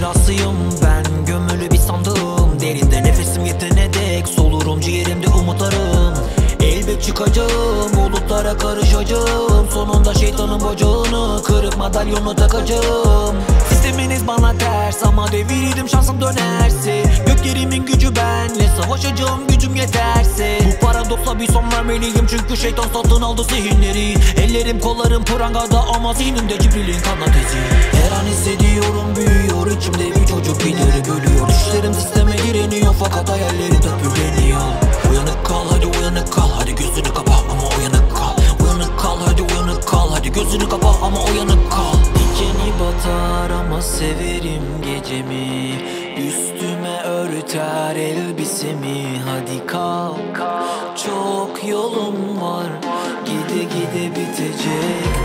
parçasıyım ben. Gömülü bir sandığım Derinde nefesim yetene dek. Solurum ciğerimde umutlarım. Elbet çıkacağım Bulutlara karışacağım. Sonunda şeytanın bacağını Kırıp madalyonu takacağım. Sisteminiz bana ters Ama devirdim şansım dönerse. Gök yerimin gücü benle Savaşacağım gücüm yeterse. Bu paradoksa bir son vermeliyim Çünkü şeytan satın aldı zihinleri. Ellerim kollarım prangada Ama zihnimde Cibril'in kanatesi. Her an hissediyorum büyüyor elbisemi Hadi kal Çok yolum var. Gide gide bitecek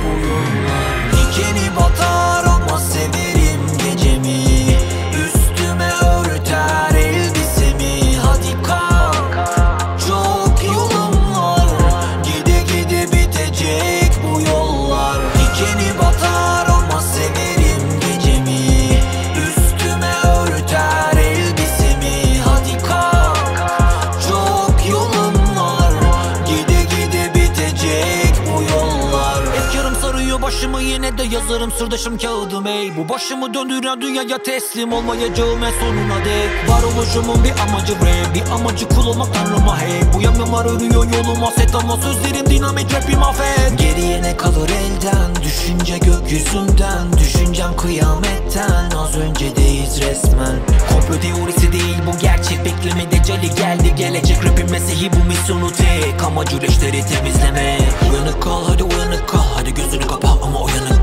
yazarım sırdaşım kağıdım ey Bu başımı döndüren dünyaya teslim olmayacağım en sonuna dek. Varoluşumun bir amacı rap Bir amacı kul olmak tanrıma hey Bu yamyamlar örüyor yoluma set ama sözlerim dinamit rapim affet. Geriye ne kalır elden? Düşünce gökyüzünden Düşüncem kıyametten. Az öncedeyiz resmen. Komplo teorisi değil bu gerçek Bekleme decali geldi. Gelecek Rapin mesihi bu misyonu tek. Amacı leşleri temizleme. Uyanık kal hadi uyanık kal. Hadi gözünü kapa ama uyanık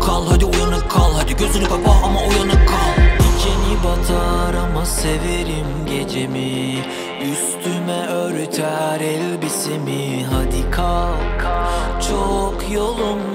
Kal hadi uyanık kal Hadi gözünü kapa ama uyanık kal. Dikeni batar ama severim gecemi Üstüme örter elbisemi Hadi kalk. Çok yolum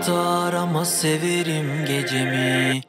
batar ama severim gecemi